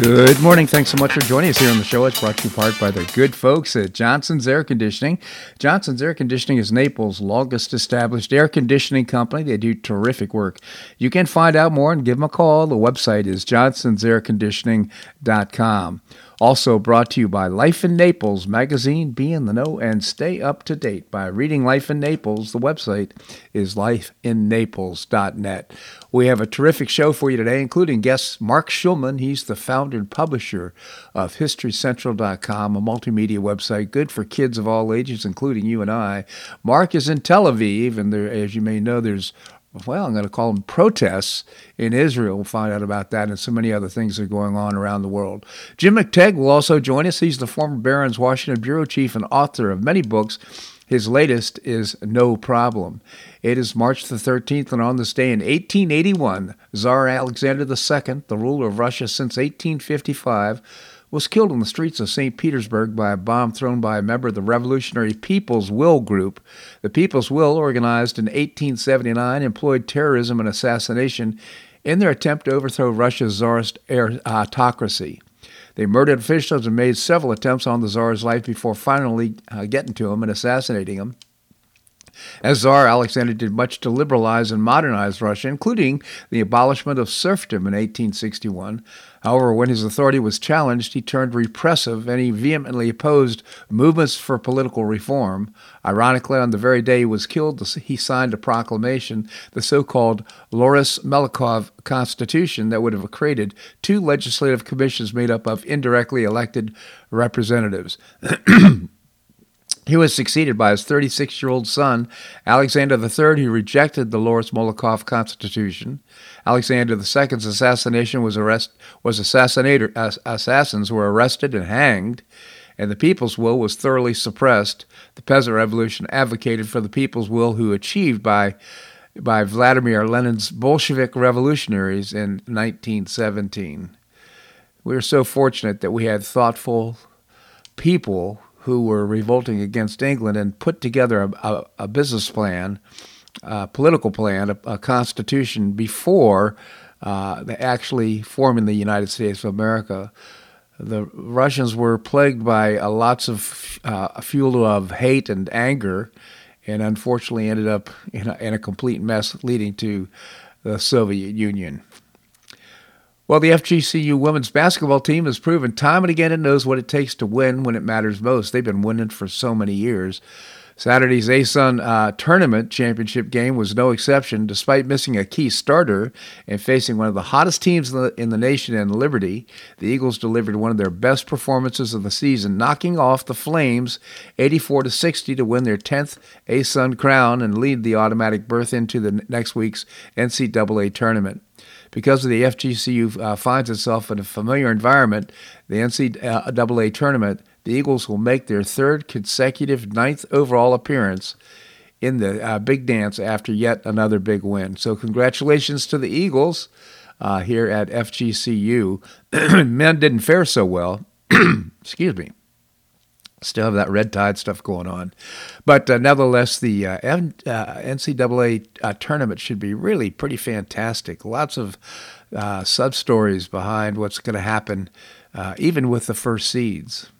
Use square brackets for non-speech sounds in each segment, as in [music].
Good morning. Thanks so much for joining us here on the show. It's brought to you part by the good folks at Johnson's Air Conditioning. Johnson's Air Conditioning is Naples' longest established air conditioning company. They do terrific work. You can find out more and give them a call. The website is johnsonsairconditioning.com. Also brought to you by Life in Naples magazine. Be in the know and stay up to date by reading Life in Naples. The website is lifeinnaples.net. We have a terrific show for you today, including guest Marc Schulman. He's the founder and publisher of HistoryCentral.com, a multimedia website good for kids of all ages, including you and I. Marc is in Tel Aviv, and there, as you may know, there's well, I'm going to call them protests in Israel. We'll find out about that and so many other things that are going on around the world. Jim McTague will also join us. He's the former Barron's Washington bureau chief and author of many books. His latest is No Problem. It is March the 13th, and on this day in 1881, Tsar Alexander II, the ruler of Russia since 1855, was killed in the streets of St. Petersburg by a bomb thrown by a member of the Revolutionary People's Will Group. The People's Will, organized in 1879, employed terrorism and assassination in their attempt to overthrow Russia's czarist autocracy. They murdered officials and made several attempts on the czar's life before finally uh, getting to him and assassinating him. As Tsar, Alexander did much to liberalize and modernize Russia, including the abolishment of serfdom in 1861. However, when his authority was challenged, he turned repressive and he vehemently opposed movements for political reform. Ironically, on the very day he was killed, he signed a proclamation, the so called Loris Melikov Constitution, that would have created two legislative commissions made up of indirectly elected representatives. [clears throat] He was succeeded by his 36 year old son, Alexander III, who rejected the Loris Melikov Constitution. Alexander II's assassination was arrest was assassinator, assassins were arrested and hanged, and the people's will was thoroughly suppressed. The Peasant Revolution advocated for the people's will, who achieved by by Vladimir Lenin's Bolshevik revolutionaries in 1917. We are so fortunate that we had thoughtful people who were revolting against England and put together a, a, a business plan, a political plan, a, a constitution before uh, actually forming the United States of America. The Russians were plagued by uh, lots of uh, fuel of hate and anger, and unfortunately ended up in a, in a complete mess, leading to the Soviet Union. Well, the FGCU women's basketball team has proven time and again it knows what it takes to win when it matters most. They've been winning for so many years. Saturday's ASUN uh, tournament championship game was no exception. Despite missing a key starter and facing one of the hottest teams in the, in the nation in Liberty, the Eagles delivered one of their best performances of the season, knocking off the Flames 84 to 60 to win their 10th ASUN crown and lead the automatic berth into the next week's NCAA tournament because of the FGCU uh, finds itself in a familiar environment, the NCAA tournament, the Eagles will make their third consecutive ninth overall appearance in the uh, big dance after yet another big win. So, congratulations to the Eagles uh, here at FGCU. [clears throat] Men didn't fare so well. [clears throat] Excuse me. Still have that red tide stuff going on. But uh, nevertheless, the uh, uh, NCAA uh, tournament should be really pretty fantastic. Lots of uh, sub stories behind what's going to happen, uh, even with the first seeds.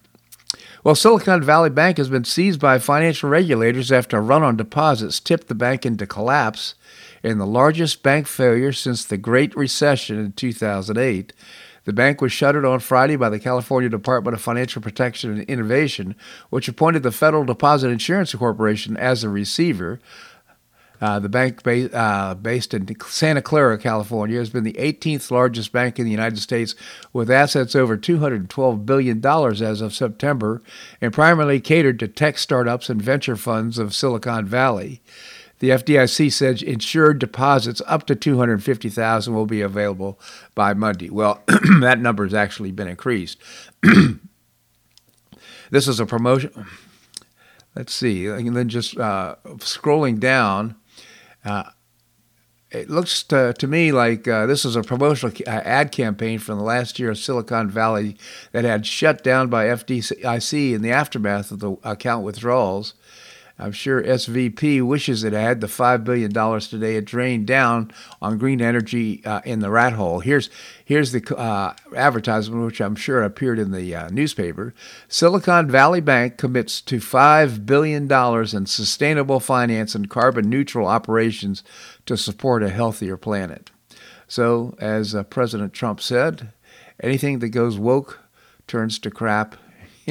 Well, Silicon Valley Bank has been seized by financial regulators after a run on deposits tipped the bank into collapse in the largest bank failure since the Great Recession in 2008. The bank was shuttered on Friday by the California Department of Financial Protection and Innovation, which appointed the Federal Deposit Insurance Corporation as a receiver. Uh, the bank ba- uh, based in Santa Clara, California, has been the 18th largest bank in the United States with assets over $212 billion as of September and primarily catered to tech startups and venture funds of Silicon Valley. The FDIC said insured deposits up to 250,000 will be available by Monday. Well, [clears throat] that number has actually been increased. [clears throat] this is a promotion. Let's see, and then just uh, scrolling down, uh, it looks to, to me like uh, this is a promotional uh, ad campaign from the last year of Silicon Valley that had shut down by FDIC in the aftermath of the account withdrawals. I'm sure SVB wishes it had the $5 billion today it drained down on green energy uh, in the rat hole. Here's, here's the uh, advertisement, which I'm sure appeared in the uh, newspaper. Silicon Valley Bank commits to $5 billion in sustainable finance and carbon neutral operations to support a healthier planet. So, as uh, President Trump said, anything that goes woke turns to crap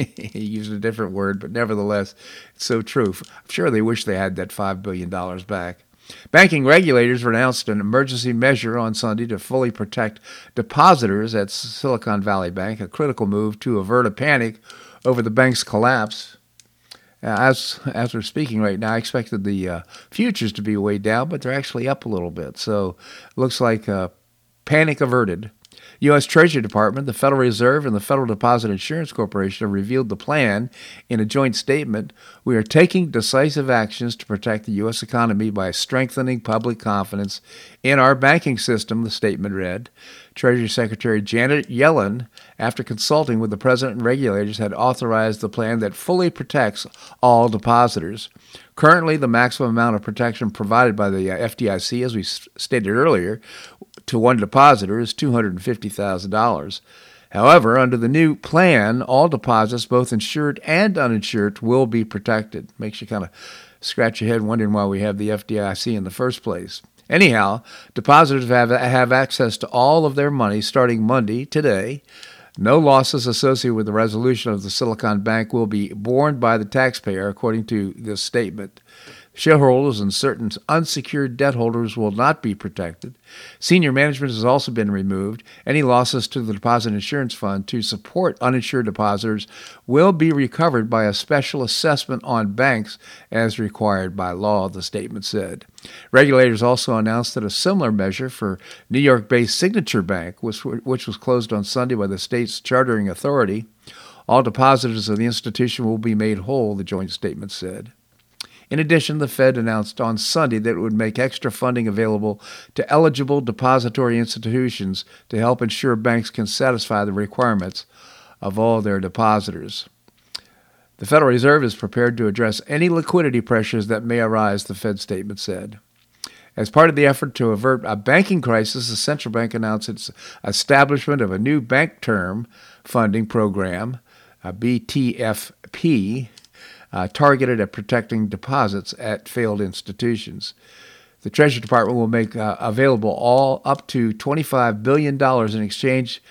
[laughs] he used a different word, but nevertheless, it's so true. I'm sure they wish they had that $5 billion back. Banking regulators announced an emergency measure on Sunday to fully protect depositors at Silicon Valley Bank, a critical move to avert a panic over the bank's collapse. As as we're speaking right now, I expected the uh, futures to be way down, but they're actually up a little bit. So looks like uh, panic averted. U.S. Treasury Department, the Federal Reserve, and the Federal Deposit Insurance Corporation have revealed the plan in a joint statement. We are taking decisive actions to protect the U.S. economy by strengthening public confidence in our banking system, the statement read. Treasury Secretary Janet Yellen, after consulting with the President and regulators, had authorized the plan that fully protects all depositors. Currently, the maximum amount of protection provided by the uh, FDIC, as we stated earlier, to one depositor is $250,000. However, under the new plan, all deposits, both insured and uninsured, will be protected. Makes you kind of scratch your head wondering why we have the FDIC in the first place. Anyhow, depositors have, have access to all of their money starting Monday, today. No losses associated with the resolution of the Silicon Bank will be borne by the taxpayer, according to this statement. Shareholders and certain unsecured debt holders will not be protected. Senior management has also been removed. Any losses to the Deposit Insurance Fund to support uninsured depositors will be recovered by a special assessment on banks as required by law, the statement said. Regulators also announced that a similar measure for New York based Signature Bank, which, was closed on Sunday by the state's chartering authority, all depositors of the institution will be made whole, the joint statement said. In addition, the Fed announced on Sunday that it would make extra funding available to eligible depository institutions to help ensure banks can satisfy the requirements of all their depositors. The Federal Reserve is prepared to address any liquidity pressures that may arise, the Fed statement said. As part of the effort to avert a banking crisis, the central bank announced its establishment of a new bank term funding program, a BTFP, uh, targeted at protecting deposits at failed institutions. The Treasury Department will make uh, available all up to $25 billion in exchange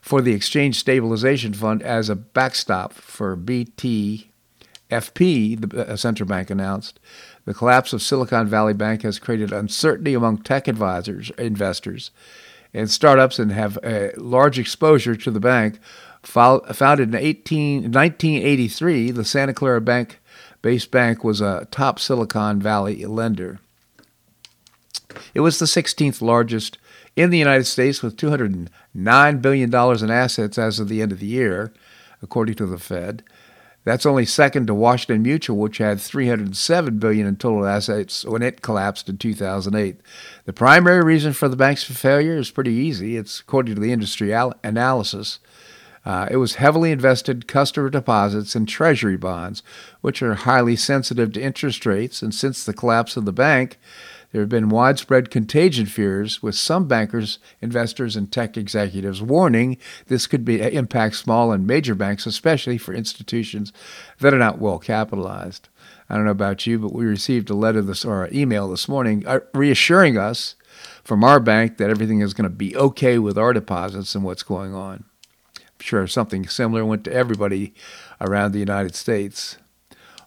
for the Exchange Stabilization Fund as a backstop for BTFP, the uh, central bank announced. The collapse of Silicon Valley Bank has created uncertainty among tech advisors, investors, and startups and have a large exposure to the bank Founded in 18, 1983, the Santa Clara Bank based bank was a top Silicon Valley lender. It was the 16th largest in the United States with $209 billion in assets as of the end of the year, according to the Fed. That's only second to Washington Mutual, which had 307 billion in total assets when it collapsed in 2008. The primary reason for the bank's failure is pretty easy. It's according to the industry al- analysis. Uh, it was heavily invested customer deposits and treasury bonds, which are highly sensitive to interest rates. And since the collapse of the bank, there have been widespread contagion fears, with some bankers, investors, and tech executives warning this could be, uh, impact small and major banks, especially for institutions that are not well capitalized. I don't know about you, but we received a letter this or email this morning uh, reassuring us from our bank that everything is going to be okay with our deposits and what's going on sure something similar went to everybody around the United States.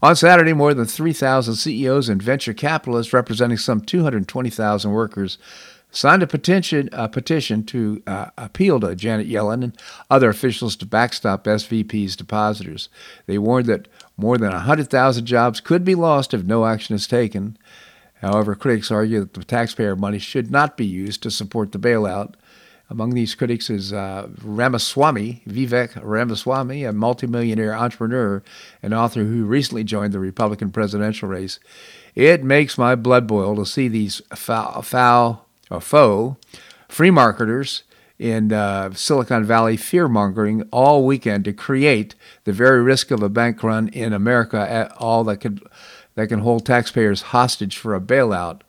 On Saturday, more than 3,000 CEOs and venture capitalists representing some 220,000 workers signed a petition, a petition to uh, appeal to Janet Yellen and other officials to backstop SVB's depositors. They warned that more than 100,000 jobs could be lost if no action is taken. However, critics argue that the taxpayer money should not be used to support the bailout among these critics is uh, Ramaswamy, Vivek Ramaswamy, a multimillionaire entrepreneur and author who recently joined the Republican presidential race. It makes my blood boil to see these foul, foul a foe, free marketers in uh, Silicon Valley fear mongering all weekend to create the very risk of a bank run in America, all that could that can hold taxpayers hostage for a bailout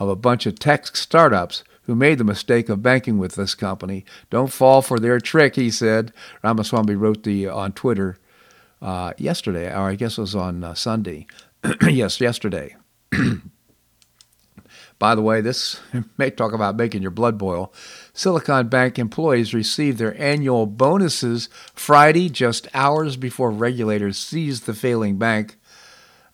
of a bunch of tech startups who made the mistake of banking with this company. Don't fall for their trick, he said. Ramaswamy wrote the on Twitter uh, yesterday, or I guess it was on uh, Sunday. [clears throat] yes, yesterday. [clears throat] By the way, this [laughs] may talk about making your blood boil. Silicon Bank employees received their annual bonuses Friday, just hours before regulators seized the failing bank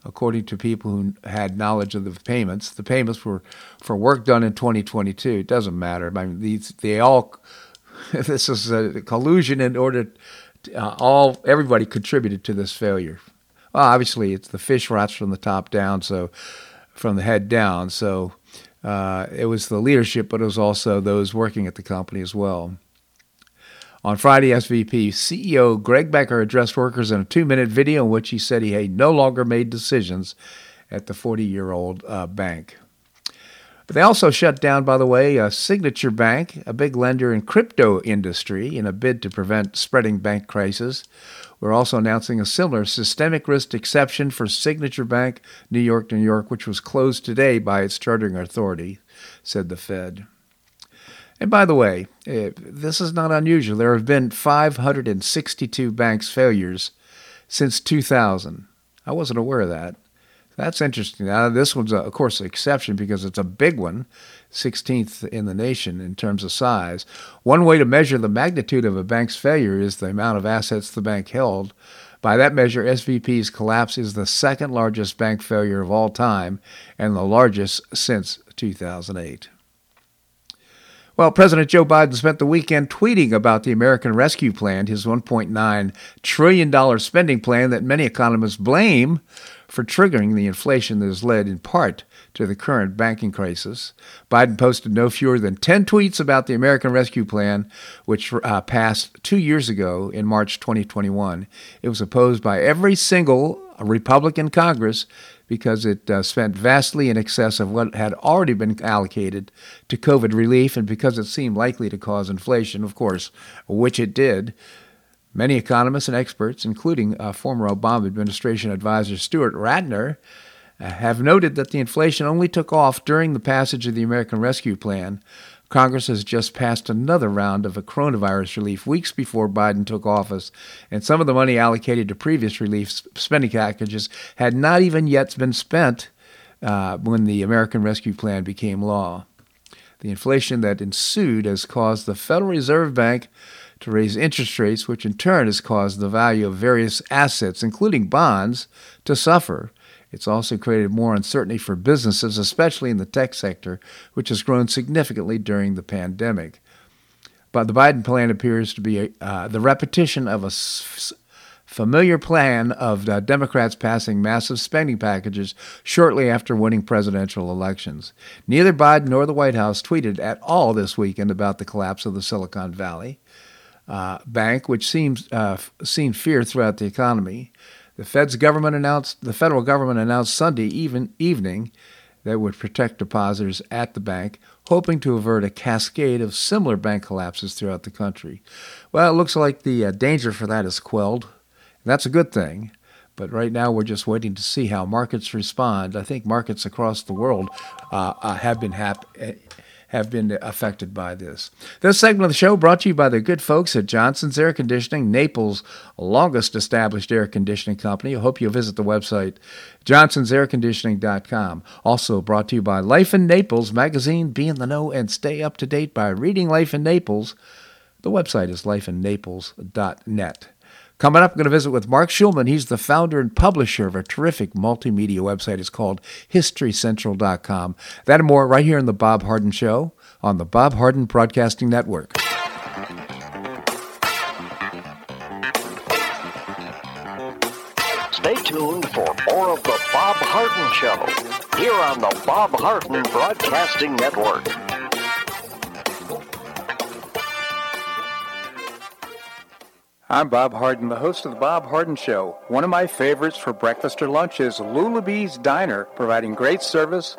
according to people who had knowledge of the payments. The payments were for work done in 2022. It doesn't matter. I mean, these they all. [laughs] This is a collusion in order. To, uh, all everybody contributed to this failure. Well, obviously, it's the fish rots from the top down, so from the head down. So uh, it was the leadership, but it was also those working at the company as well. On Friday, SVB CEO Greg Becker addressed workers in a two minute video in which he said he had no longer made decisions at the 40 year old uh, bank. But they also shut down, by the way, a Signature Bank, a big lender in crypto industry, in a bid to prevent spreading bank crisis. We're also announcing a similar systemic risk exception for Signature Bank, New York, New York, which was closed today by its chartering authority, said the Fed. And by the way, eh, this is not unusual. There have been 562 banks failures since 2000. I wasn't aware of that. That's interesting. Now, this one's, a, of course, an exception because it's a big one, 16th in the nation in terms of size. One way to measure the magnitude of a bank's failure is the amount of assets the bank held. By that measure, SVB's collapse is the second largest bank failure of all time and the largest since 2008. Well, President Joe Biden spent the weekend tweeting about the American Rescue Plan, his $1.9 trillion spending plan that many economists blame for triggering the inflation that has led in part to the current banking crisis. Biden posted no fewer than 10 tweets about the American Rescue Plan, which uh, passed two years ago in March 2021. It was opposed by every single Republican Congress because it uh, spent vastly in excess of what had already been allocated to COVID relief, and because it seemed likely to cause inflation, of course, which it did. Many economists and experts, including uh, former Obama administration advisor Stuart Rattner, uh, have noted that the inflation only took off during the passage of the American Rescue Plan, Congress has just passed another round of a coronavirus relief weeks before Biden took office, and some of the money allocated to previous relief spending packages had not even yet been spent uh, when the American Rescue Plan became law. The inflation that ensued has caused the Federal Reserve Bank to raise interest rates, which in turn has caused the value of various assets, including bonds, to suffer. It's also created more uncertainty for businesses, especially in the tech sector, which has grown significantly during the pandemic. But the Biden plan appears to be a, uh, the repetition of a s- familiar plan of uh, Democrats passing massive spending packages shortly after winning presidential elections. Neither Biden nor the White House tweeted at all this weekend about the collapse of the Silicon Valley uh, Bank, which seems uh, seen fear throughout the economy. The Fed's government announced the federal government announced Sunday even, evening that would protect depositors at the bank, hoping to avert a cascade of similar bank collapses throughout the country. Well, it looks like the uh, danger for that is quelled. That's a good thing. But right now, we're just waiting to see how markets respond. I think markets across the world uh, uh, have been happy have been affected by this. This segment of the show brought to you by the good folks at Johnson's Air Conditioning, Naples' longest established air conditioning company. I hope you'll visit the website, johnsonsairconditioning.com. Also brought to you by Life in Naples magazine. Be in the know and stay up to date by reading Life in Naples. The website is lifeinnaples.net. Coming up, I'm going to visit with Marc Schulman. He's the founder and publisher of a terrific multimedia website. It's called HistoryCentral.com. That and more right here in The Bob Harden Show on the Bob Harden Broadcasting Network. Stay tuned for more of The Bob Harden Show here on the Bob Harden Broadcasting Network. I'm Bob Harden, the host of The Bob Harden Show. One of my favorites for breakfast or lunch is Lulabee's Diner, providing great service,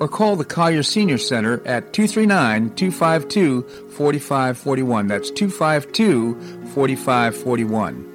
or call the Collier Senior Center at 239 252 4541. That's 252 4541.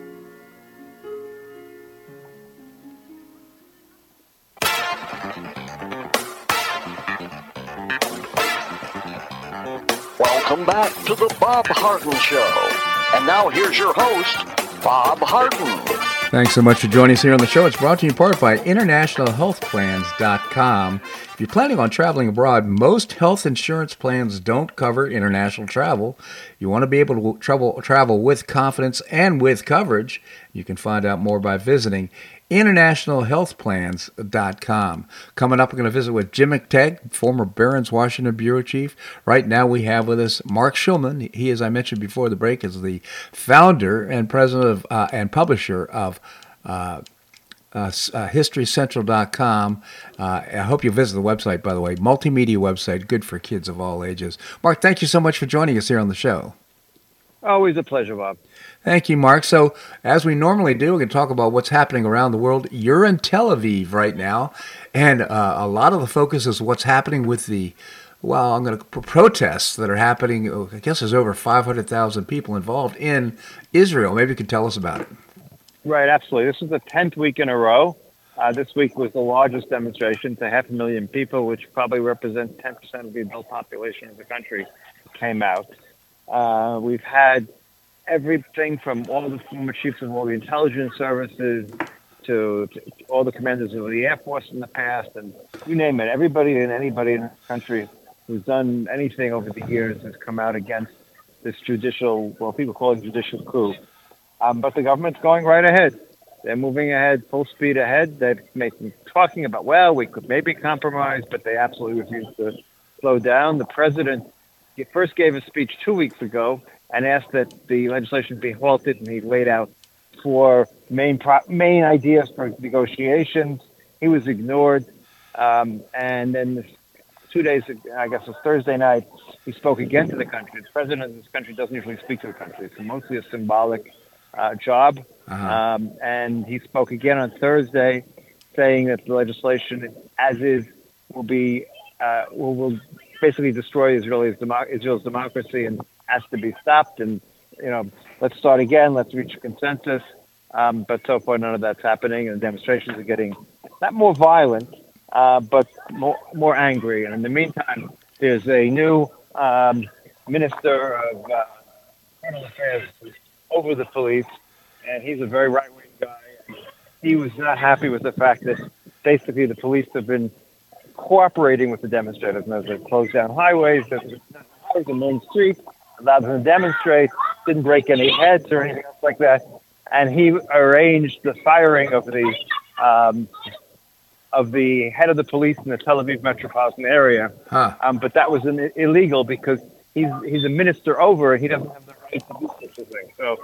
Welcome back to the Bob Harden Show. And now here's your host, Bob Harden. Thanks so much for joining us here on the show. It's brought to you in part by InternationalHealthPlans.com. If you're planning on traveling abroad, most health insurance plans don't cover international travel. You want to be able to travel, travel with confidence and with coverage. You can find out more by visiting internationalhealthplans.com. Coming up, we're going to visit with Jim McTague, former Barron's Washington Bureau Chief. Right now, we have with us Marc Schulman. He, as I mentioned before the break, is the founder and president of uh, and publisher of uh, uh, uh, HistoryCentral.com. Uh, I hope you visit the website, by the way. Multimedia website, good for kids of all ages. Marc, thank you so much for joining us here on the show. Always a pleasure, Bob. Thank you, Marc. So, as we normally do, we can talk about what's happening around the world. You're in Tel Aviv right now, and uh, a lot of the focus is what's happening with the, well, I'm going to protests that are happening. Oh, I guess there's over 500,000 people involved in Israel. Maybe you could tell us about it. Right, absolutely. This is the 10th week in a row. Uh, this week was the largest demonstration to half a million people, which probably represents 10% of the adult population of the country, came out. Uh, we've had everything from all the former chiefs of all the intelligence services to, to, all the commanders of the Air Force in the past, and you name it. Everybody and anybody in the country who's done anything over the years has come out against this judicial, well, people call it judicial coup. Um, but the government's going right ahead. They're moving ahead, full speed ahead. They're making, talking about, well, we could maybe compromise, but they absolutely refuse to slow down. The president first gave a speech two weeks ago and asked that the legislation be halted, and he laid out four main pro- main ideas for negotiations. He was ignored, um, and then two days, I guess it was Thursday night, he spoke again to the country. The president of this country doesn't usually speak to the country; it's mostly a symbolic uh, job. Uh-huh. Um, and he spoke again on Thursday, saying that the legislation, as is, will be uh, will, will basically destroy Israel's, Israel's democracy and has to be stopped. And, you know, let's start again. Let's reach a consensus. Um, but so far, none of that's happening, and the demonstrations are getting not more violent, uh, but more more angry. And in the meantime, there's a new um, minister of uh, affairs over the police, and he's a very right wing guy. He was not happy with the fact that basically the police have been cooperating with the demonstrators. And as they closed down highways, there's the main street, allowed them to demonstrate, didn't break any heads or anything else like that. And he arranged the firing of the um, of the head of the police in the Tel Aviv metropolitan area. Huh. Um, but that was an, illegal because he's he's a minister over and he doesn't have the right to do such a thing. So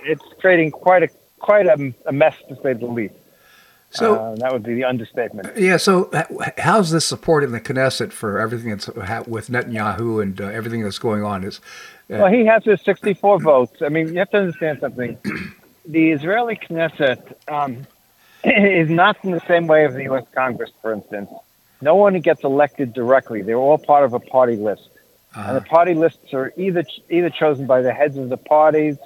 it's creating quite a quite a, a mess to say the least. So uh, that would be the understatement. Yeah. So how's this support in the Knesset for everything that's ha- with Netanyahu and uh, everything that's going on? Is Well, he has his 64 votes. I mean, you have to understand something. [clears throat] The Israeli Knesset um, [clears throat] is not in the same way as the U.S. Congress, for instance. No one gets elected directly. They're all part of a party list. And the party lists are either either chosen by the heads of the parties.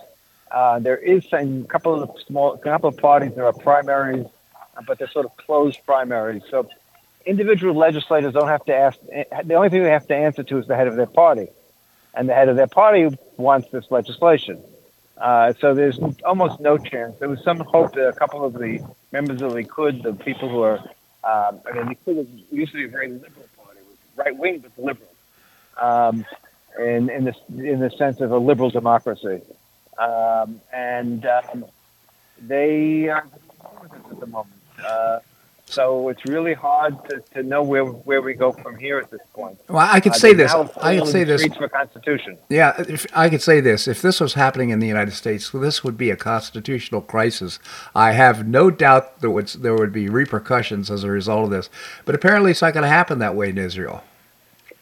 Uh, there is a couple of small, couple of parties. There are primaries, uh, but they're sort of closed primaries. So individual legislators don't have to ask. The only thing they have to answer to is the head of their party, and the head of their party wants this legislation. Uh, so there's almost no chance. There was some hope that a couple of the members of the Likud, the people who are, um, I mean, Likud was used to be a very liberal party, right wing but liberal um, in in the in the sense of a liberal democracy, um, and um, they are at the moment. Uh, so it's really hard to, to know where where we go from here at this point. well, I could Uh, say this. I could say this. for Constitution. Yeah, if, I could say this. If this was happening in the United States, this would be a constitutional crisis. I have no doubt that would there would be repercussions as a result of this. But apparently, it's not going to happen that way in Israel.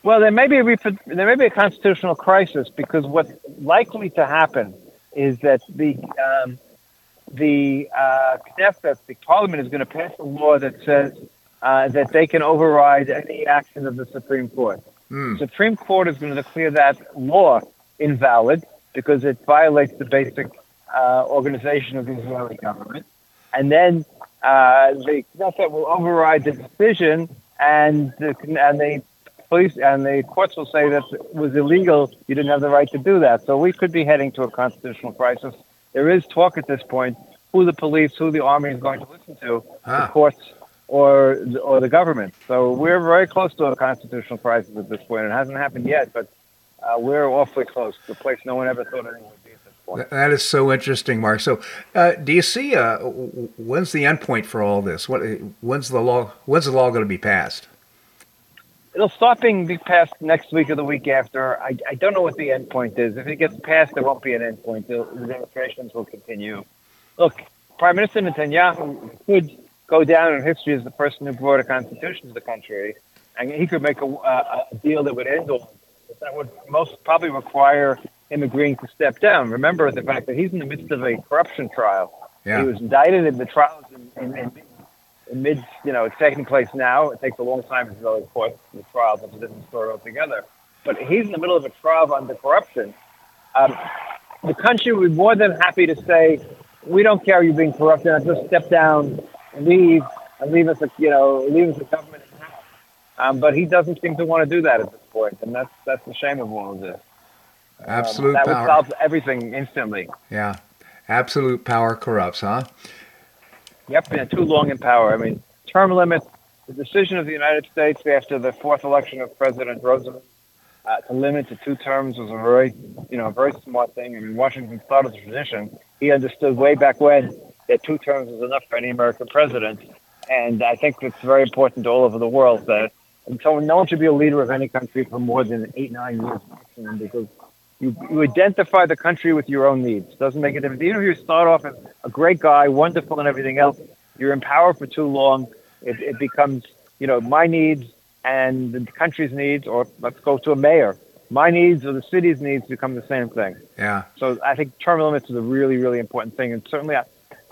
Well, there may be a there may be a constitutional crisis because what's likely to happen is that the um, the uh, Knesset, the Parliament, is going to pass a law that says uh, that they can override any action of the Supreme Court. The Supreme Court is going to declare that law invalid because it violates the basic uh, organization of the Israeli government, and then uh, the Knesset will override the decision, and the, and the police and the courts will say that it was illegal. You didn't have the right to do that. So we could be heading to a constitutional crisis. There is talk at this point who the police, who the army is going to listen to, Ah. the courts or or the government. So we're very close to a constitutional crisis at this point. It hasn't happened yet, but uh, we're awfully close. The place no one ever thought anyone would be at this point. That is so interesting, Marc. So, uh, do you see uh, when's the end point for all this? What when's the law? When's the law going to be passed? It'll start being be passed next week or the week after. I, I don't know what the end point is. If it gets passed, there won't be an end point. The, the demonstrations will continue. Look, Prime Minister Netanyahu could go down in history as the person who brought a constitution to the country, and he could make a, a, a deal that would end all. But that would most probably require him agreeing to step down. Remember the fact that he's in the midst of a corruption trial. Yeah. He was indicted, in the trials in, in, in mid. You know, it's taking place now. It takes a long time to really court the trial. That's a different story altogether. But he's in the middle of a trial under corruption. Um, the country would be more than happy to say, "We don't care you being corrupted. Now just step down, and leave, and leave us, a, you know, leave us a government in house." Um, but he doesn't seem to want to do that at this point, and that's that's the shame of all of this. Um, Absolute that would solve everything instantly. Yeah, absolute power corrupts, huh? Yep, been too long in power. I mean, term limits. The decision of the United States after the fourth election of President Roosevelt uh, to limit to two terms was a very, you know, a very smart thing. I mean, Washington started the tradition. He understood way back when that two terms was enough for any American president, and I think it's very important to all over the world that and so no one should be a leader of any country for more than eight, nine years because you, you identify the country with your own needs. Doesn't make a difference. Even if you start off as a great guy, wonderful and everything else, you're in power for too long. It, it becomes, you know, my needs and the country's needs, or let's go to a mayor. My needs or the city's needs become the same thing. Yeah. So I think term limits is a really, really important thing. And certainly I,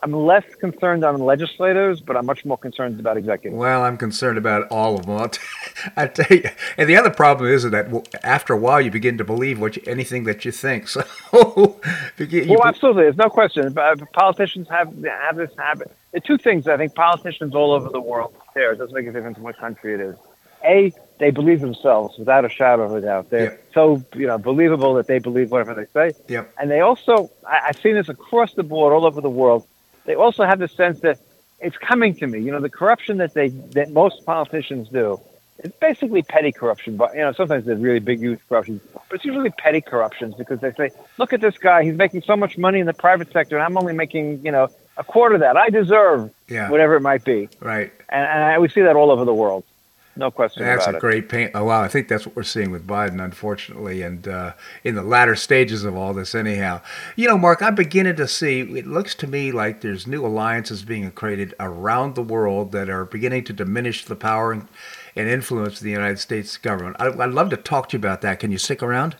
I'm less concerned on legislators, but I'm much more concerned about executives. Well, I'm concerned about all of them. I'll t- [laughs] I tell you. And the other problem is that after a while, you begin to believe what you, anything that you think. [laughs] So, you, Well, absolutely. There's no question. But uh, Politicians have have this habit. There are two things I think politicians all over the world share. It doesn't make a difference what country it is. A, they believe themselves without a shadow of a doubt. They're Yeah. so you know believable that they believe whatever they say. Yep. And they also, I, I've seen this across the board, all over the world. They also have the sense that it's coming to me. You know, the corruption that they that most politicians do. It's basically petty corruption, but you know sometimes they're really big, huge corruption. But it's usually petty corruptions because they say, "Look at this guy; he's making so much money in the private sector, and I'm only making you know a quarter of that. I deserve Yeah. whatever it might be, Right. and, and I, we see that all over the world. No question That's about a it. great pain. Oh, wow. I think that's what we're seeing with Biden, unfortunately, and uh, in the latter stages of all this, anyhow. You know, Marc, I'm beginning to see, it looks to me like there's new alliances being created around the world that are beginning to diminish the power and, and influence of the United States government. I, I'd love to talk to you about that. Can you stick around?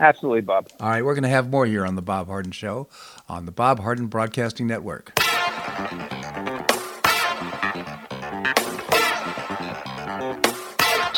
Absolutely, Bob. All right, we're going to have more here on The Bob Harden Show on the Bob Harden Broadcasting Network.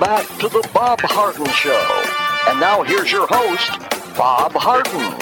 Back to the Bob Harden Show. And now here's your host, Bob Harden.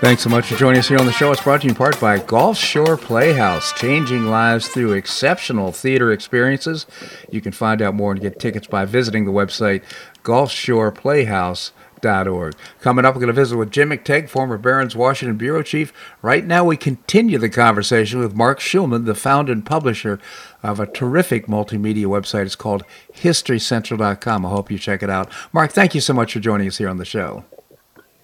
Thanks so much for joining us here on the show. It's brought to you in part by Gulf Shore Playhouse, changing lives through exceptional theater experiences. You can find out more and get tickets by visiting the website gulfshoreplayhouse.org. Coming up, we're going to visit with Jim McTague, former Barron's Washington Bureau Chief. Right now, we continue the conversation with Marc Schulman, the founder and publisher of a terrific multimedia website. It's called HistoryCentral.com. I hope you check it out. Marc, thank you so much for joining us here on the show.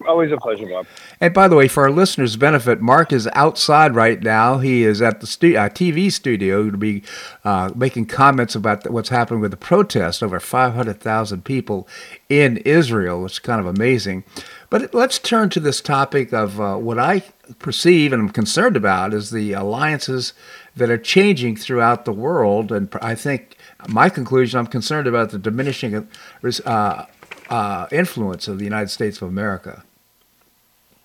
Always a pleasure, Bob. And by the way, for our listeners' benefit, Marc is outside right now. He is at the stu- uh, TV studio to be uh, making comments about what's happening with the protest. Over 500,000 people in Israel, which is kind of amazing. But let's turn to this topic of uh, what I perceive and I'm concerned about is the alliances that are changing throughout the world. And I think my conclusion, I'm concerned about the diminishing uh, uh, influence of the United States of America.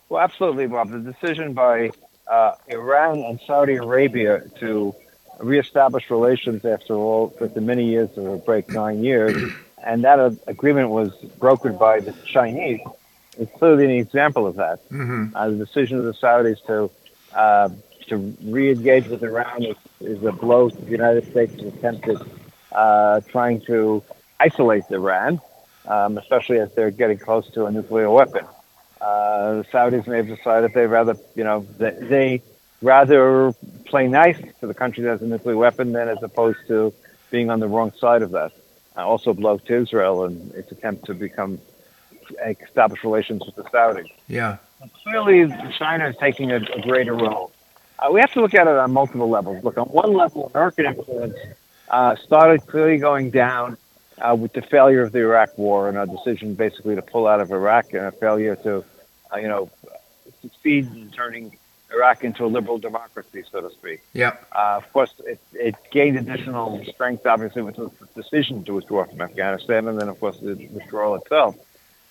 Well, absolutely, Bob. The decision by uh, Iran and Saudi Arabia to reestablish relations after all, after many years of a break, nine years, and that uh, agreement was brokered by the Chinese, is clearly an example of that. Mm-hmm. Uh, the decision of the Saudis to uh, to re-engage with Iran is, is a blow to the United States' attempt at uh, trying to isolate Iran, um, especially as they're getting close to a nuclear weapon. Uh, the Saudis may have decided they rather, you know, they, they rather play nice to the country that has a nuclear weapon than as opposed to being on the wrong side of that. Uh, also blow to Israel and its attempt to become establish relations with the Saudis. Yeah. Clearly, China is taking a, a greater role. Uh, we have to look at it on multiple levels. Look, on one level, American influence uh, started clearly going down uh, with the failure of the Iraq War and our decision basically to pull out of Iraq and a failure to, uh, you know, succeed in turning Iraq into a liberal democracy, so to speak. Yep. Uh, of course, it, it gained additional strength, obviously, with the decision to withdraw from Afghanistan and then, of course, the withdrawal itself.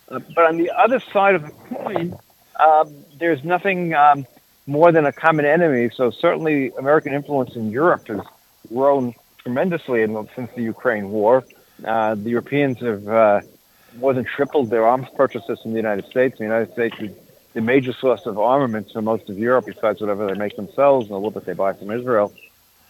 Uh, but on the other side of the coin, uh, there's nothing um, more than a common enemy. So certainly, American influence in Europe has grown tremendously in, since the Ukraine war. Uh, the Europeans have uh, more than tripled their arms purchases from the United States. The United States is the major source of armaments for most of Europe, besides whatever they make themselves and a little bit they buy from Israel.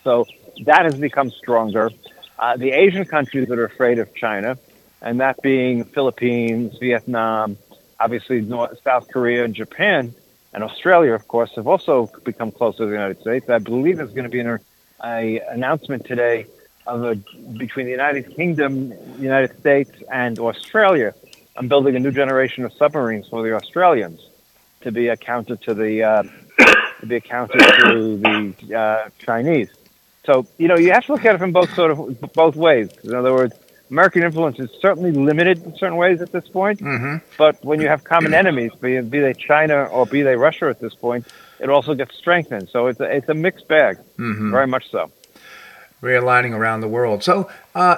So that has become stronger. Uh, the Asian countries that are afraid of China, and that being Philippines, Vietnam, obviously North, South Korea, and Japan, and Australia, of course, have also become closer to the United States. I believe there's going to be an a announcement today of a, between the United Kingdom, United States, and Australia on building a new generation of submarines for the Australians to be accounted to the uh, [coughs] to be a counter to the uh, Chinese. So you know you have to look at it from both sort of both ways. In other words, American influence is certainly limited in certain ways at this point. Mm-hmm. But when you have common enemies, be, be they China or be they Russia at this point, it also gets strengthened. So it's a, it's a mixed bag, Mhm. very much so. realigning around the world. So uh,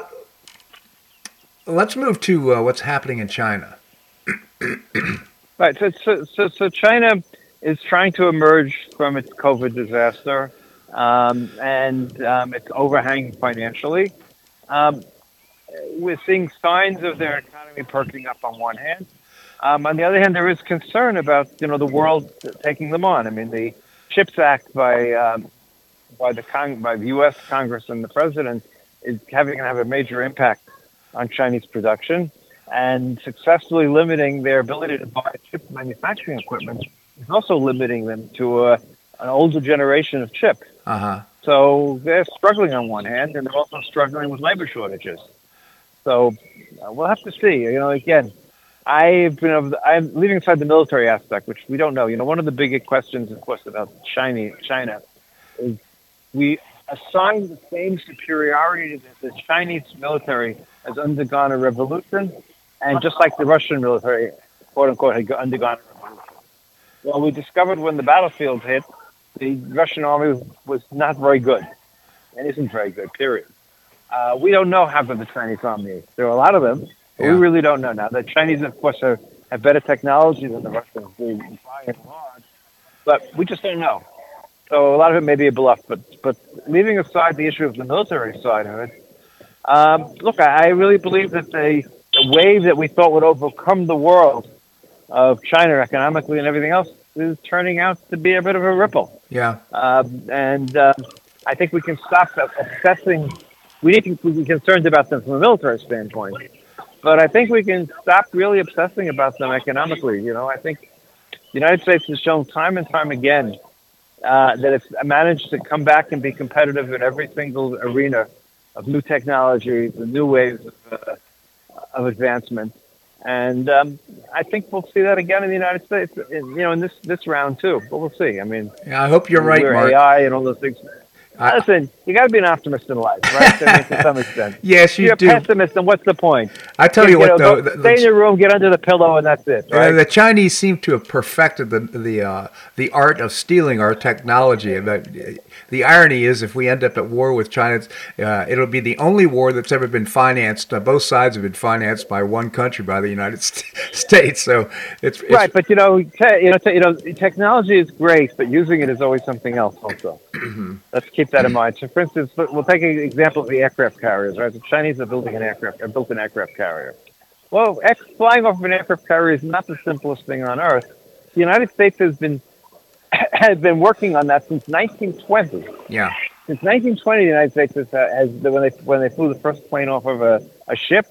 let's move to uh, what's happening in China. [clears throat] Right. So, so, so, so China is trying to emerge from its COVID disaster um, and um, its overhang financially. Um, we're seeing signs of their economy perking up on one hand. Um, on the other hand, there is concern about you know the world taking them on. I mean, the Chips Act by um, by the Cong- by the U.S. Congress and the President is having to have a major impact on Chinese production and successfully limiting their ability to buy chip manufacturing equipment is also limiting them to a, an older generation of chip. Uh huh. So they're struggling on one hand, and they're also struggling with labor shortages. So uh, we'll have to see. You know, again, I've been of the, I'm leaving aside the military aspect, which we don't know. You know, one of the big questions, of course, about China, China, is we assign the same superiority that the Chinese military has undergone a revolution, and just like the Russian military, quote unquote, had undergone a revolution. Well, we discovered when the battlefield hit, the Russian army was not very good, and isn't very good. Period. Uh, we don't know how good the Chinese army is. There are a lot of them, but we really don't know now. The Chinese, of course, are, have better technology than the Russians, they, by and large, but we just don't know. So a lot of it may be a bluff, but but leaving aside the issue of the military side of it, um, look, I, I really believe that the, the wave that we thought would overcome the world of China economically and everything else is turning out to be a bit of a ripple. Yeah. Um, and um, I think we can stop obsessing. We need to be concerned about them from a military standpoint, but I think we can stop really obsessing about them economically. You know, I think the United States has shown time and time again uh, that it's managed to come back and be competitive in every single arena of new technology, the new ways of, uh, of advancement. And um, I think we'll see that again in the United States, in, you know, in this this round too. But we'll see. I mean, Yeah. I hope you're right, Marc. AI and all those things. I- Listen, you got to be an optimist in life, right? [laughs] I mean, to some extent. Yes, you you're a pessimist, then what's the point? I tell you, know, what, though, the, stay in your room, get under the pillow, and that's it, right? the Chinese seem to have perfected the the uh, the art of stealing our technology. And the irony is, if we end up at war with China, uh, it'll be the only war that's ever been financed. Uh, both sides have been financed by one country, by the United [laughs] St- States. So it's, it's right, but you know, te- you know, te- you know, technology is great, but using it is always something else. Also, [clears throat] let's keep that in mind. So, for instance, we'll take an example of the aircraft carriers. Right, the Chinese are building an aircraft, are built an aircraft carrier. Well, flying off of an aircraft carrier is not the simplest thing on earth. The United States has been [clears throat] has been working on that since 1920. yeah. Since 1920, the United States has, uh, has when they when they flew the first plane off of a, a ship,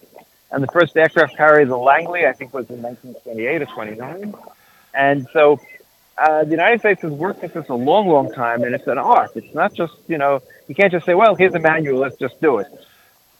and the first aircraft carrier, the Langley, I think was in 1928 or 29. And so, uh, the United States has worked at this a long, long time, and it's an art. It's not just you know you can't just say, well, here's a manual, let's just do it.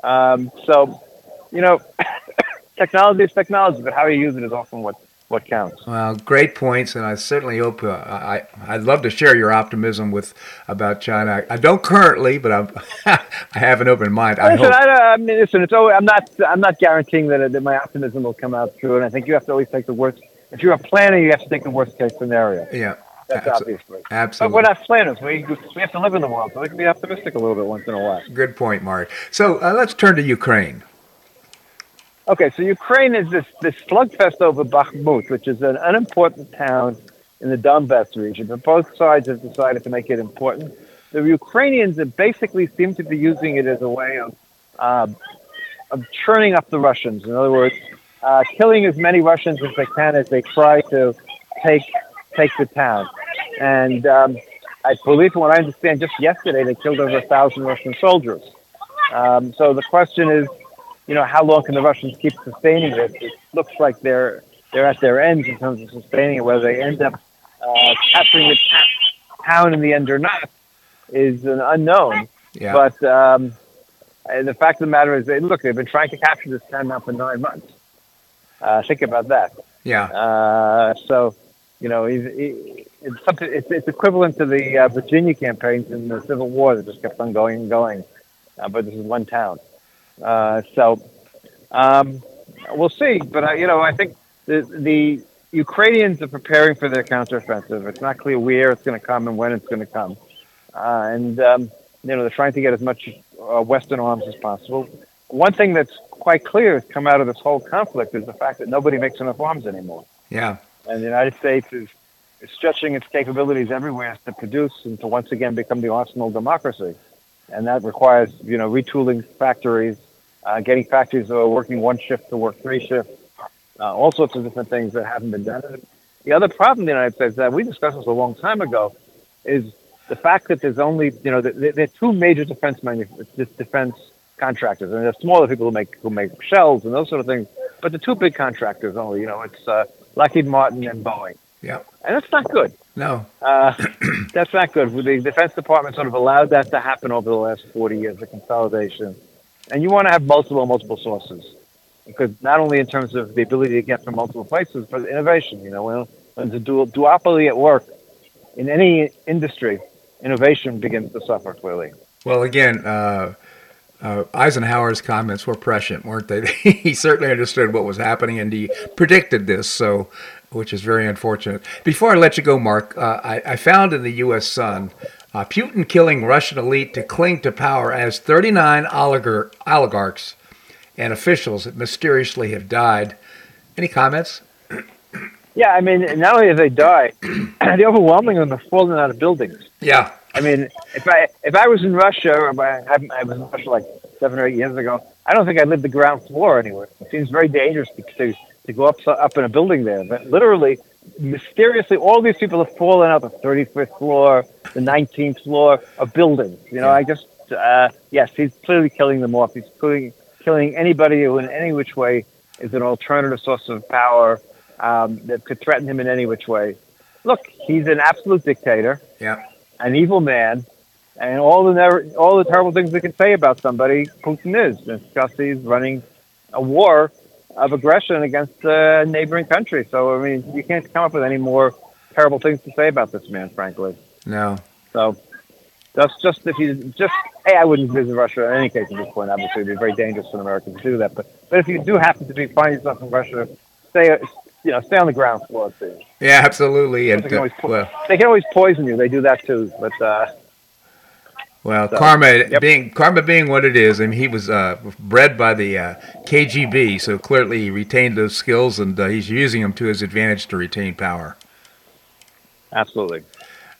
Um, so, you know, [coughs] technology is technology, but how you use it is often what what counts. Well, great points, and I certainly hope uh, I I'd love to share your optimism with about China. I, I don't currently, but I'm, [laughs] I have an open mind. I listen, hope. I, I mean, listen. It's always, I'm not. I'm not guaranteeing that, that my optimism will come out true, and I think you have to always take the worst. If you're a planner, you have to think the worst case scenario. Yeah, That's abso- obviously. But absolutely. we're not planners. We we have to live in the world, so we can be optimistic a little bit once in a while. Good point, Marc. So uh, let's turn to Ukraine. Okay, so Ukraine is this this slugfest over Bakhmut, which is an unimportant town in the Donbass region, but both sides have decided to make it important. the Ukrainians basically seem to be using it as a way of uh, of churning up the Russians. In other words, uh, killing as many Russians as they can as they try to take take the town. And um, I believe, from what I understand, just yesterday they killed over a thousand Russian soldiers. Um, so the question is, you know, how long can the Russians keep sustaining this? It looks like they're they're at their ends in terms of sustaining it. Whether they end up uh, capturing the town in the end or not is an unknown. Yeah. But um, the fact of the matter is, they look, they've been trying to capture this town now for nine months. Uh, think about that. Yeah. Uh, so, you know, it's something. It's, it's equivalent to the uh, Virginia campaigns in the Civil War that just kept on going and going. Uh, but this is one town. Uh, so, um, we'll see. But uh, you know, I think the the Ukrainians are preparing for their counteroffensive. It's not clear where it's going to come and when it's going to come. Uh, and um, you know, they're trying to get as much uh, Western arms as possible. One thing that's quite clear has come out of this whole conflict is the fact that nobody makes enough arms anymore. Yeah. And the United States is, is stretching its capabilities everywhere to produce and to once again become the arsenal democracy. And that requires, you know, retooling factories, uh, getting factories that are working one shift to work three shifts, uh, all sorts of different things that haven't been done. The other problem in the United States that we discussed this a long time ago is the fact that there's only, you know, there, there are two major defense manuf- defense contractors, and there's smaller people who make who make shells and those sort of things. But the two big contractors only, you know, it's uh, Lockheed Martin and Boeing, Yeah. and that's not good. No. Uh, [clears throat] that's not good. The Defense Department sort of allowed that to happen over the last 40 years, the consolidation. And you want to have multiple, multiple sources. Because not only in terms of the ability to get from multiple places, but innovation. You know, when, when there's a dual, duopoly at work in any industry, innovation begins to suffer clearly. Well, again, uh, uh, Eisenhower's comments were prescient, weren't they? [laughs] he certainly understood what was happening and he predicted this, so which is very unfortunate. Before I let you go, Marc, uh, I, I, found in the U.S. Sun uh, Putin killing Russian elite to cling to power as 39 oligar- oligarchs and officials that mysteriously have died. Any comments? Yeah, I mean, not only have they died, [clears throat] the overwhelming of them have fallen out of buildings. Yeah. I mean, if I if I was in Russia, or I, I was in Russia like seven or eight years ago, I don't think I'd live the ground floor anywhere. It seems very dangerous to to, to go up up in a building there. But literally, mysteriously, all these people have fallen out the 35th floor, the 19th floor of buildings. You know, I just uh, yes, he's clearly killing them off. He's clearly killing anybody who, in any which way, is an alternative source of power um, that could threaten him in any which way. Look, he's an absolute dictator. Yeah an evil man, and all the never, all the terrible things we can say about somebody, Putin is. Because he's running a war of aggression against a neighboring country. So I mean, you can't come up with any more terrible things to say about this man, frankly. No. So that's just if you just hey, I wouldn't visit Russia in any case at this point. Obviously, it'd be very dangerous for an American to do that. But but if you do happen to be find yourself in Russia, stay you know, stay on the ground floor too. Yeah, absolutely. And they can, always uh, well, they can always poison you. They do that too. But uh, well, so, karma yep. being karma being what it is. I mean, he was uh, bred by the uh, KGB, so clearly he retained those skills, and uh, he's using them to his advantage to retain power. Absolutely.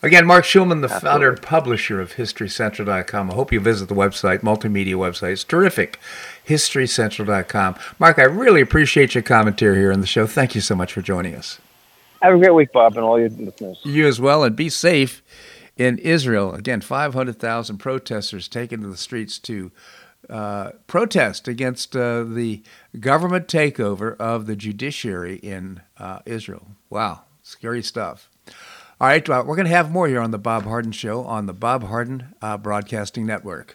Again, Marc Schulman, the Absolutely. founder and publisher of HistoryCentral.com. I hope you visit the website, multimedia website. It's terrific. HistoryCentral.com. Marc, I really appreciate your commentary here on the show. Thank you so much for joining us. Have a great week, Bob, and all your listeners. You as well, and be safe in Israel. Again, 500,000 protesters taken to the streets to uh, protest against uh, the government takeover of the judiciary in uh, Israel. Wow, scary stuff. All right, we're going to have more here on the Bob Harden Show on the Bob Harden uh, Broadcasting Network.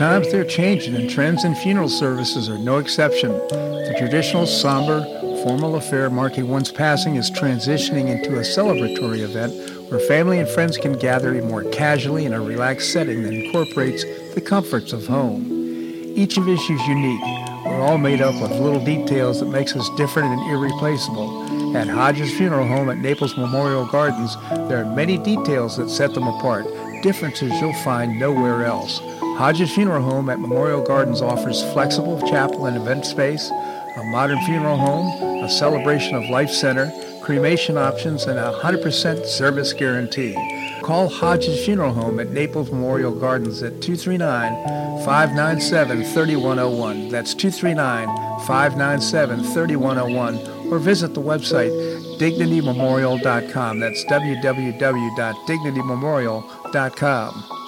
Times they're changing, and trends in funeral services are no exception. The traditional, somber, formal affair marking one's passing is transitioning into a celebratory event where family and friends can gather more casually in a relaxed setting that incorporates the comforts of home. Each of us is unique. We're all made up of little details that makes us different and irreplaceable. At Hodges Funeral Home at Naples Memorial Gardens, there are many details that set them apart, differences you'll find nowhere else. Hodges Funeral Home at Memorial Gardens offers flexible chapel and event space, a modern funeral home, a celebration of life center, cremation options, and a 100% service guarantee. Call Hodges Funeral Home at Naples Memorial Gardens at 239-597-3101. That's 239-597-3101. Or visit the website dignitymemorial.com. That's www.dignitymemorial.com.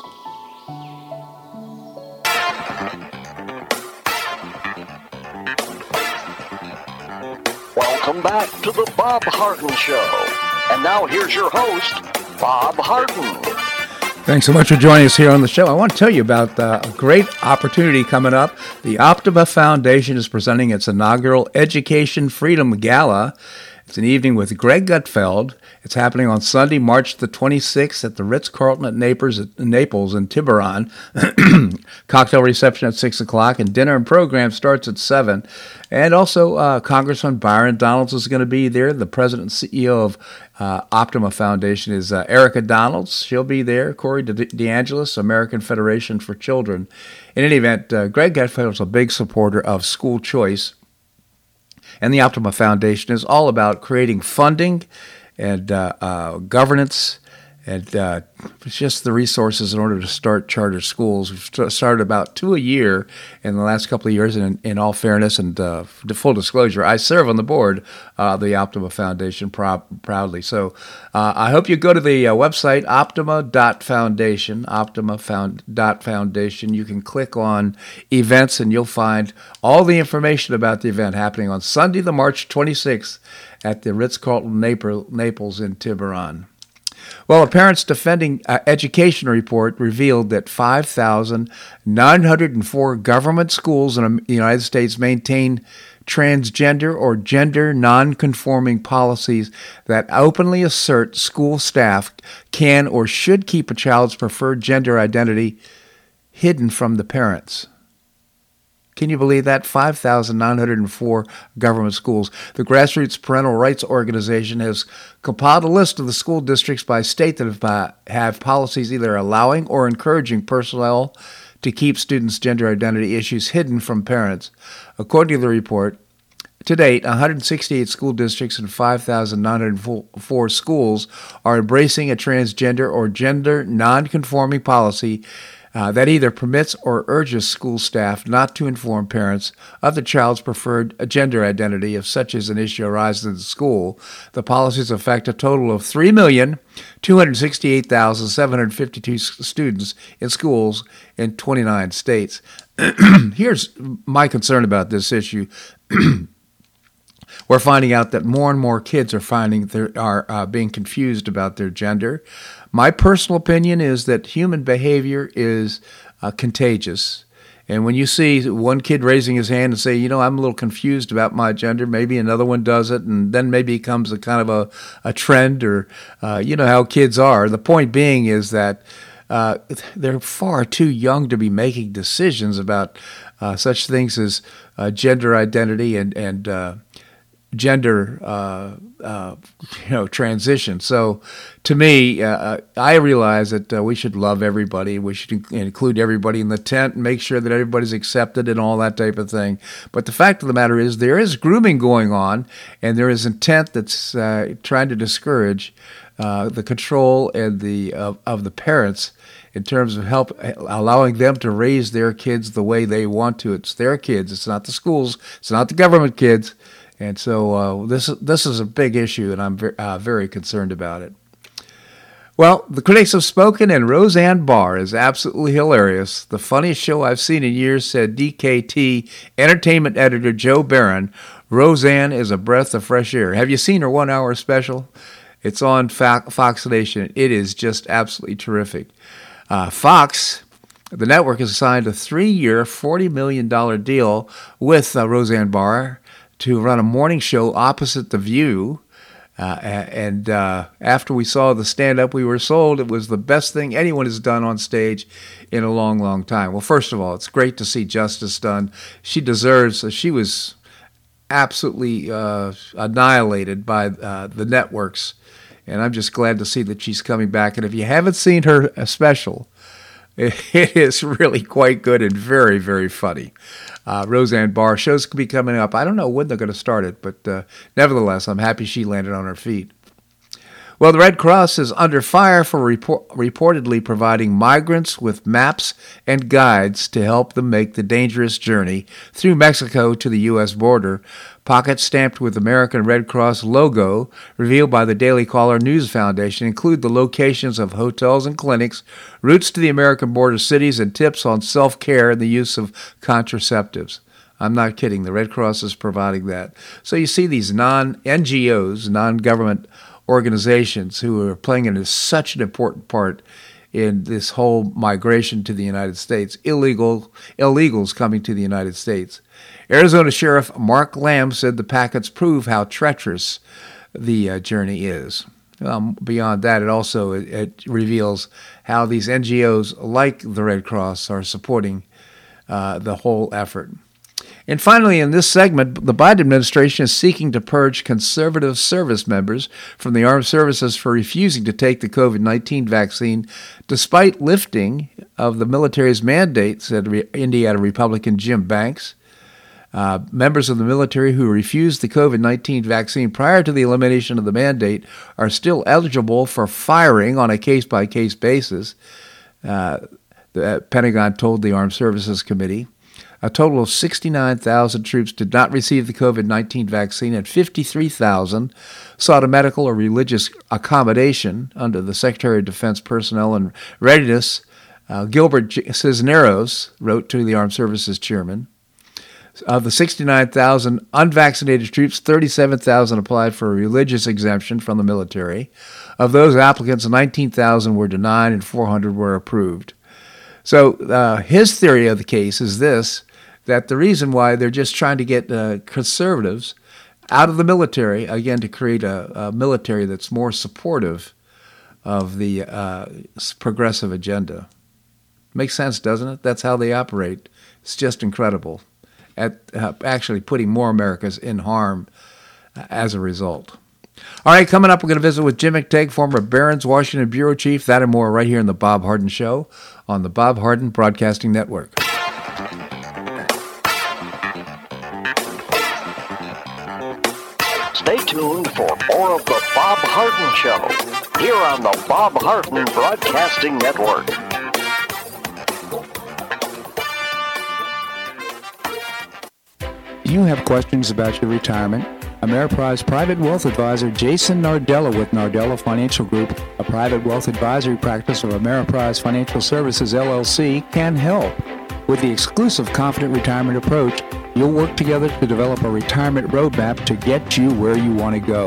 Back to the Bob Harden Show. And now here's your host, Bob Harden. Thanks so much for joining us here on the show. I want to tell you about uh, a great opportunity coming up. The Optima Foundation is presenting its inaugural Education Freedom Gala. It's an evening with Greg Gutfeld. It's happening on Sunday, March the 26th at the Ritz Carlton at Naples, Naples in Tiburon. [clears throat] Cocktail reception at 6 o'clock, and dinner and program starts at 7. And also, uh, Congressman Byron Donalds is going to be there. The president and CEO of uh, Optima Foundation is uh, Erica Donalds. She'll be there. Corey De- DeAngelis, American Federation for Children. In any event, uh, Greg Gutfeld is a big supporter of school choice and the Optima Foundation is all about creating funding and uh, uh, governance and uh, just the resources in order to start charter schools. We've started about two a year in the last couple of years. And in, in all fairness and uh, full disclosure, I serve on the board of the Optima Foundation prou- proudly. So uh, I hope you go to the uh, website optima.foundation, optima.foundation. You can click on events and you'll find all the information about the event happening on Sunday, the March 26th at the Ritz Carlton Naples in Tiburon. Well, a Parents Defending uh, Education report revealed that 5,904 government schools in the United States maintain transgender or gender nonconforming policies that openly assert school staff can or should keep a child's preferred gender identity hidden from the parents. Can you believe that? 5,904 government schools. The Grassroots Parental Rights Organization has compiled a list of the school districts by state that have, policies either allowing or encouraging personnel to keep students' gender identity issues hidden from parents. According to the report, to date, 168 school districts and 5,904 schools are embracing a transgender or gender nonconforming policy uh, that either permits or urges school staff not to inform parents of the child's preferred gender identity if such as an issue arises in the school. The policies affect a total of 3,268,752 students in schools in 29 states. [clears throat] Here's my concern about this issue. [clears throat] We're finding out that more and more kids are finding they are uh, being confused about their gender. My personal opinion is that human behavior is uh, contagious. And when you see one kid raising his hand and say, you know, I'm a little confused about my gender, maybe another one does it, and then maybe it becomes a kind of a, a trend or, uh, you know, how kids are. The point being is that uh, they're far too young to be making decisions about uh, such things as uh, gender identity and, and uh, gender uh, uh, you know transition. So to me, uh, uh I realize that uh, we should love everybody. We should include everybody in the tent and make sure that everybody's accepted and all that type of thing. But the fact of the matter is, there is grooming going on, and there is intent that's uh, trying to discourage the control and the of, of the parents in terms of help allowing them to raise their kids the way they want to. It's their kids. It's not the schools. It's not the government kids. And so uh, this this is a big issue, and I'm very, uh, very concerned about it. Well, the critics have spoken, and Roseanne Barr is absolutely hilarious. The funniest show I've seen in years, said DKT entertainment editor Joe Barron. Roseanne is a breath of fresh air. Have you seen her one hour special? It's on Fox Nation. It is just absolutely terrific. Uh, Fox, the network, has signed a three year, $40 million deal with uh, Roseanne Barr to run a morning show opposite The View. Uh, and uh, after we saw the stand up, we were sold. It was the best thing anyone has done on stage in a long, long time. Well, first of all, it's great to see justice done. She deserves, it. she was absolutely uh, annihilated by uh, the networks. And I'm just glad to see that she's coming back. And if you haven't seen her special, [laughs] it is really quite good and very, very funny uh, Roseanne Barr. Shows could be coming up. I don't know when they're going to start it, but uh, nevertheless, I'm happy she landed on her feet. Well, the Red Cross is under fire for report- reportedly providing migrants with maps and guides to help them make the dangerous journey through Mexico to the U.S. border. Pockets stamped with American Red Cross logo, revealed by the Daily Caller News Foundation, include the locations of hotels and clinics, routes to the American border cities, and tips on self care and the use of contraceptives. I'm not kidding. The Red Cross is providing that. So you see these non NGOs, non government organizations who are playing in such an important part in this whole migration to the United States, illegal illegals coming to the United States. Arizona Sheriff Mark Lamb said the packets prove how treacherous the uh, journey is. Um, beyond that, it also it, it, reveals how these NGOs, like the Red Cross, are supporting uh, the whole effort. And finally, in this segment, the Biden administration is seeking to purge conservative service members from the armed services for refusing to take the COVID 19 vaccine, despite lifting of the military's mandate, said Indiana Republican Jim Banks. Uh, members of the military who refused the COVID 19 vaccine prior to the elimination of the mandate are still eligible for firing on a case by case basis, uh, the Pentagon told the Armed Services Committee. A total of 69,000 troops did not receive the COVID 19 vaccine, and 53,000 sought a medical or religious accommodation under the Secretary of Defense Personnel and Readiness. Uh, Gilbert Cisneros wrote to the Armed Services Chairman. Of the 69,000 unvaccinated troops, 37,000 applied for a religious exemption from the military. Of those applicants, 19,000 were denied and 400 were approved. So uh, his theory of the case is this that the reason why they're just trying to get uh, conservatives out of the military, again, to create a, a military that's more supportive of the uh, progressive agenda. Makes sense, doesn't it? That's how they operate. It's just incredible at uh, actually putting more Americans in harm uh, as a result. All right, coming up, we're going to visit with Jim McTague, former Barron's Washington Bureau Chief. That and more right here in the Bob Harden Show on the Bob Harden Broadcasting Network. Harden Show here on the Bob Harden Broadcasting Network. You have questions about your retirement? Ameriprise private wealth advisor Jason Nardella with Nardella Financial Group, a private wealth advisory practice of Ameriprise Financial Services LLC, can help. With the exclusive Confident Retirement Approach, you'll work together to develop a retirement roadmap to get you where you want to go.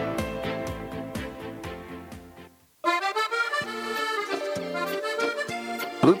group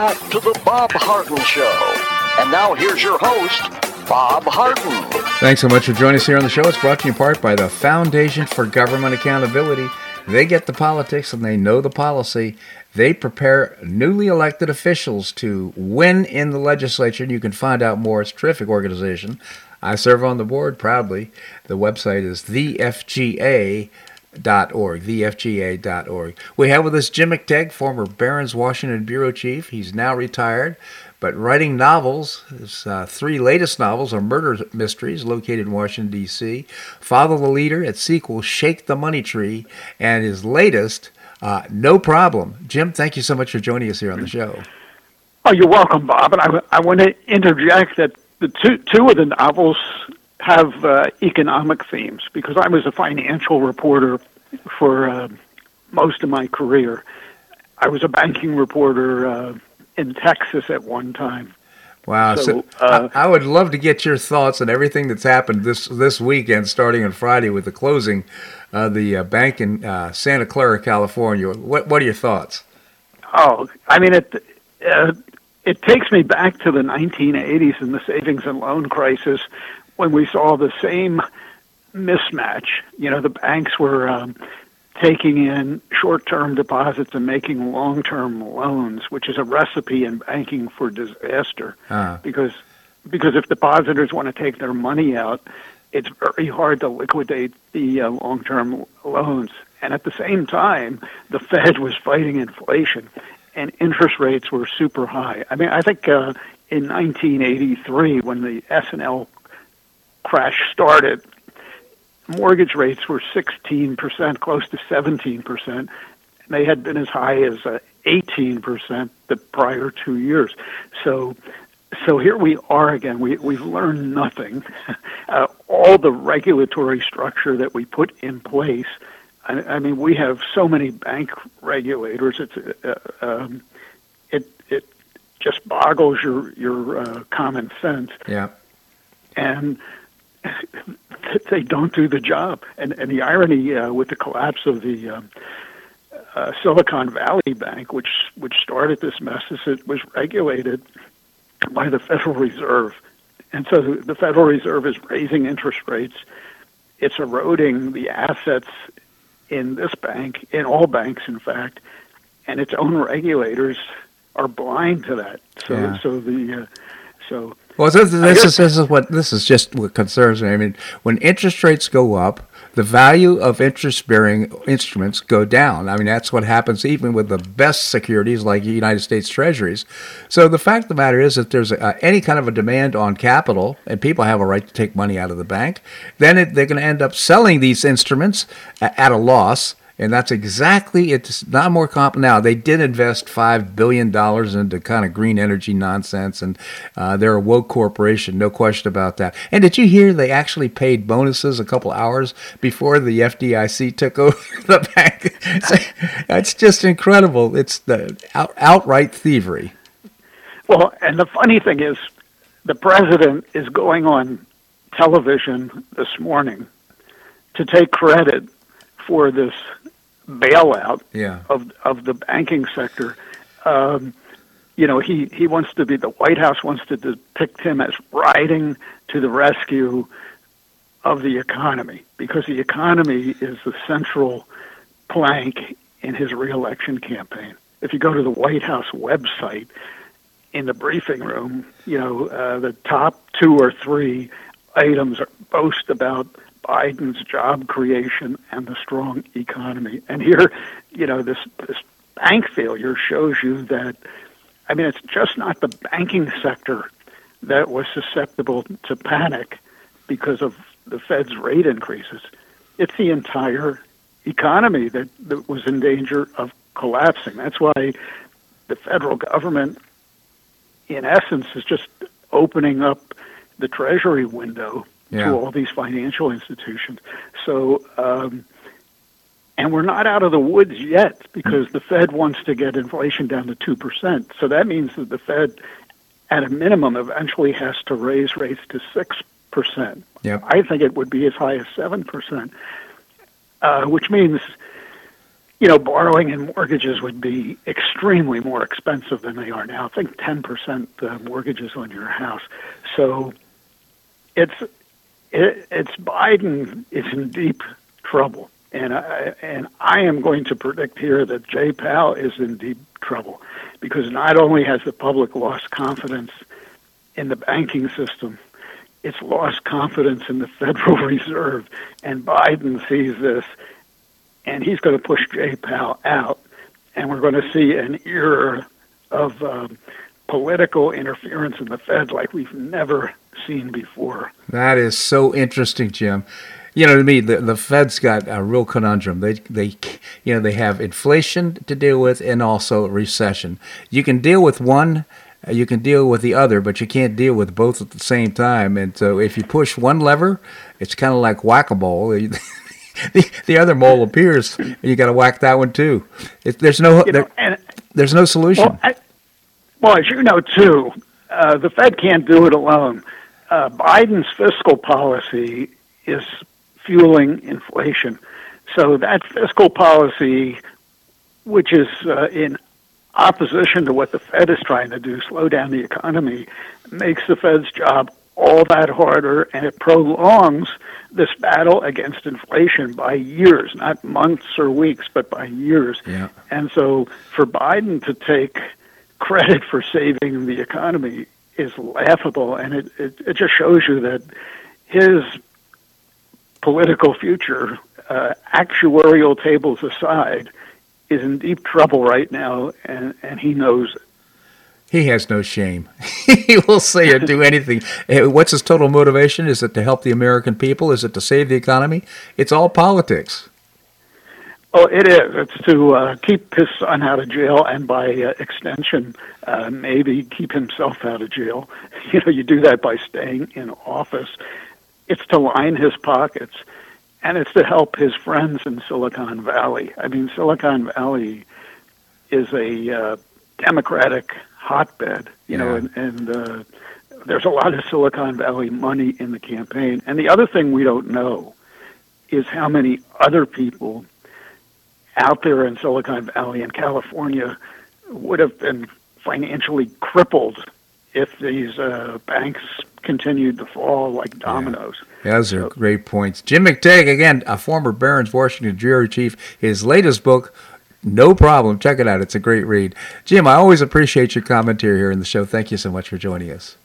Back to the Bob Harden Show. And now here's your host, Bob Harden. Thanks so much for joining us here on the show. It's brought to you in part by the Foundation for Government Accountability. They get the politics and they know the policy. They prepare newly elected officials to win in the legislature. And you can find out more. It's a terrific organization. I serve on the board proudly. The website is thefga.org, thefga.org. We have with us Jim McTague, former Barron's Washington bureau chief. He's now retired, but writing novels. His uh, three latest novels are murder mysteries located in Washington, D.C., Follow the Leader at sequel Shake the Money Tree, and his latest, uh, No Problem. Jim, thank you so much for joining us here on the show. Oh, you're welcome, Bob. And I, I want to interject that the two, two of the novels have uh, economic themes because I was a financial reporter for uh, most of my career. I was a banking reporter uh, in Texas at one time. Wow! So, so uh, I, I, would love to get your thoughts on everything that's happened this this weekend, starting on Friday with the closing of the uh, bank in uh, Santa Clara, California. What What are your thoughts? Oh, I mean it. Uh, it takes me back to the 1980s and the savings and loan crisis, when we saw the same mismatch. You know, the banks were um, taking in short-term deposits and making long-term loans, which is a recipe in banking for disaster. Uh. Because because if depositors want to take their money out, it's very hard to liquidate the uh, long-term loans. And at the same time, the Fed was fighting inflation, and interest rates were super high. I mean, I think uh, in 1983, when the S&L crash started, mortgage rates were 16%, close to 17%. They had been as high as uh, 18% the prior two years. So, so here we are again. We, we've learned nothing. [laughs] Uh, all the regulatory structure that we put in place. I, I mean, we have so many bank regulators. It's uh, um, it it just boggles your your uh, common sense. Yeah. And they don't do the job. And, and the irony uh, with the collapse of the uh, uh, Silicon Valley Bank, which which started this mess, is it was regulated by the Federal Reserve, and so the, the Federal Reserve is raising interest rates. It's eroding the assets in this bank, in all banks, in fact, and its own regulators are blind to that. So, yeah. so the uh, so well, this, this is this is what this is just what concerns me. I mean, when interest rates go up, the value of interest bearing instruments go down. I mean, that's what happens even with the best securities like United States Treasuries. So the fact of the matter is that there's a, any kind of a demand on capital, and people have a right to take money out of the bank, then it, they're going to end up selling these instruments at a loss and that's exactly it's not more comp now they did invest five billion dollars into kind of green energy nonsense and uh, they're a woke corporation no question about that. And did you hear they actually paid bonuses a couple hours before the fdic took [laughs] over the bank? It's just incredible. It's the out, outright thievery. Well and the funny thing is the president is going on television this morning to take credit for this bailout yeah. of of the banking sector. Um, you know, he, he wants to be the White House wants to depict him as riding to the rescue of the economy because the economy is the central plank in his reelection campaign. If you go to the White House website, in the briefing room, you know, uh, the top two or three items boast about Biden's job creation and the strong economy. And here, you know, this this bank failure shows you that I mean it's just not the banking sector that was susceptible to panic because of the Fed's rate increases. It's the entire economy that, that was in danger of collapsing. That's why the federal government in essence is just opening up the treasury window yeah. to all these financial institutions. So, um, and we're not out of the woods yet because the Fed wants to get inflation down to 2%. So that means that the Fed, at a minimum, eventually has to raise rates to 6%. Yep. I think it would be as high as 7%, uh, which means, you know, borrowing and mortgages would be extremely more expensive than they are now. I think 10% uh, mortgages on your house. So it's it, it's Biden is in deep trouble, and I, and I am going to predict here that Jay Powell is in deep trouble because not only has the public lost confidence in the banking system, it's lost confidence in the Federal [laughs] Reserve, and Biden sees this, and he's going to push Jay Powell out, and we're going to see an era of um, political interference in the Fed like we've never seen before. That is so interesting, Jim. You know, to me, the, the Fed's got a real conundrum. They, they, you know, they have inflation to deal with and also recession. You can deal with one, you can deal with the other, but you can't deal with both at the same time. And so, if you push one lever, it's kind of like whack a mole. [laughs] the, the other mole appears, and you got to whack that one too. It, there's no, you know, there, there's no solution. Well, I, well, as you know too, uh, the Fed can't do it alone uh, Biden's fiscal policy is fueling inflation. So that fiscal policy, which is uh, in opposition to what the Fed is trying to do, slow down the economy, makes the Fed's job all that harder, and it prolongs this battle against inflation by years, not months or weeks, but by years. Yeah. And so for Biden to take credit for saving the economy is laughable, and it, it, it just shows you that his political future, uh, actuarial tables aside, is in deep trouble right now, and, and he knows it. He has no shame. [laughs] he will say or do anything. Eh, what's his total motivation? Is it to help the American people? Is it to save the economy? It's all politics. Oh, it is. It's to uh, keep his son out of jail, and by uh, extension, uh, maybe keep himself out of jail. [laughs] You know, you do that by staying in office. It's to line his pockets, and it's to help his friends in Silicon Valley. I mean, Silicon Valley is a uh, Democratic hotbed. You yeah. know, and, and uh, there's a lot of Silicon Valley money in the campaign. And the other thing we don't know is how many other people out there in Silicon Valley and California would have been financially crippled if these uh, banks continued to fall like dominoes. Yeah. Those are so, great points. Jim McTague, again, a former Barron's Washington Bureau Chief, his latest book, No Problem. Check it out. It's a great read. Jim, I always appreciate your commentary here in the show. Thank you so much for joining us.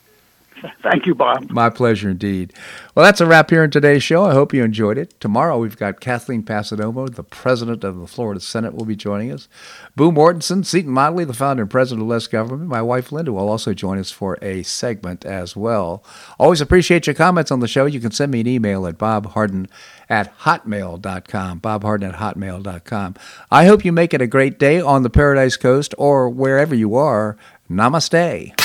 [laughs] Thank you, Bob. My pleasure indeed. Well, that's a wrap here in today's show. I hope you enjoyed it. Tomorrow we've got Kathleen Passidomo, the president of the Florida Senate, will be joining us. Boo Mortenson, Seton Motley, the founder and president of Less Government. My wife Linda will also join us for a segment as well. Always appreciate your comments on the show. You can send me an email at bobharden at hotmail.com. bobharden at hotmail.com. I hope you make it a great day on the Paradise Coast or wherever you are. Namaste.